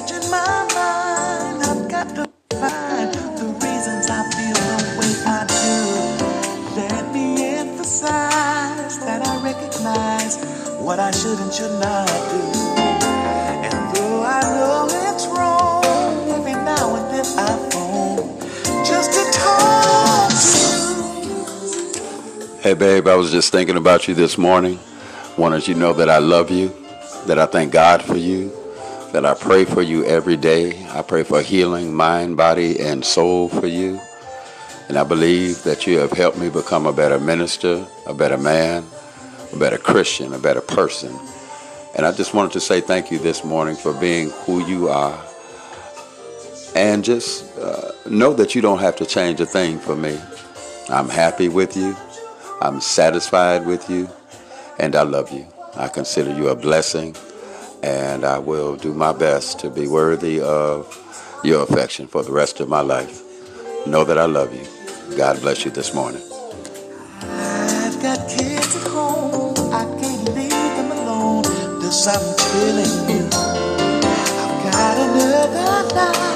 searching my mind. I've got to find the reasons I feel the way I do. Let me emphasize that I recognize what I should and should not do. And though I know it's wrong, every now and then I phone just to talk to. Hey, babe, I was just thinking about you this morning. Wanted you to know that I love you, that I thank God for you, that I pray for you every day. I pray for healing, mind, body, and soul for you. And I believe that you have helped me become a better minister, a better man, a better Christian, a better person. And I just wanted to say thank you this morning for being who you are. And just uh, know that you don't have to change a thing for me. I'm happy with you. I'm satisfied with you. And I love you. I consider you a blessing. And I will do my best to be worthy of your affection for the rest of my life. Know that I love you. God bless you this morning. I've got kids at home, I can't leave them alone. Something killing you. I've got another life,